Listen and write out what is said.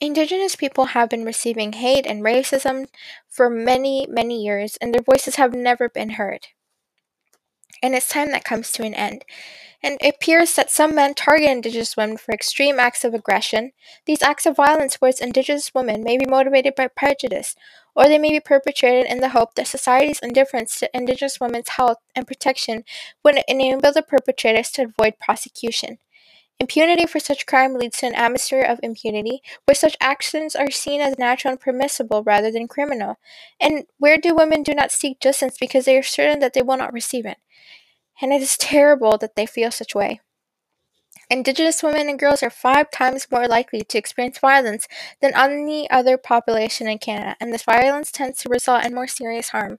Indigenous people have been receiving hate and racism for many, many years, and their voices have never been heard. And it's time that comes to an end. And it appears that some men target Indigenous women for extreme acts of aggression. These acts of violence towards Indigenous women may be motivated by prejudice, or they may be perpetrated in the hope that society's indifference to Indigenous women's health and protection would enable the perpetrators to avoid prosecution. Impunity for such crime leads to an atmosphere of impunity, where such actions are seen as natural and permissible rather than criminal, and where do women do not seek justice because they are certain that they will not receive it. And it is terrible that they feel such way. Indigenous women and girls are five times more likely to experience violence than any other population in Canada, and this violence tends to result in more serious harm.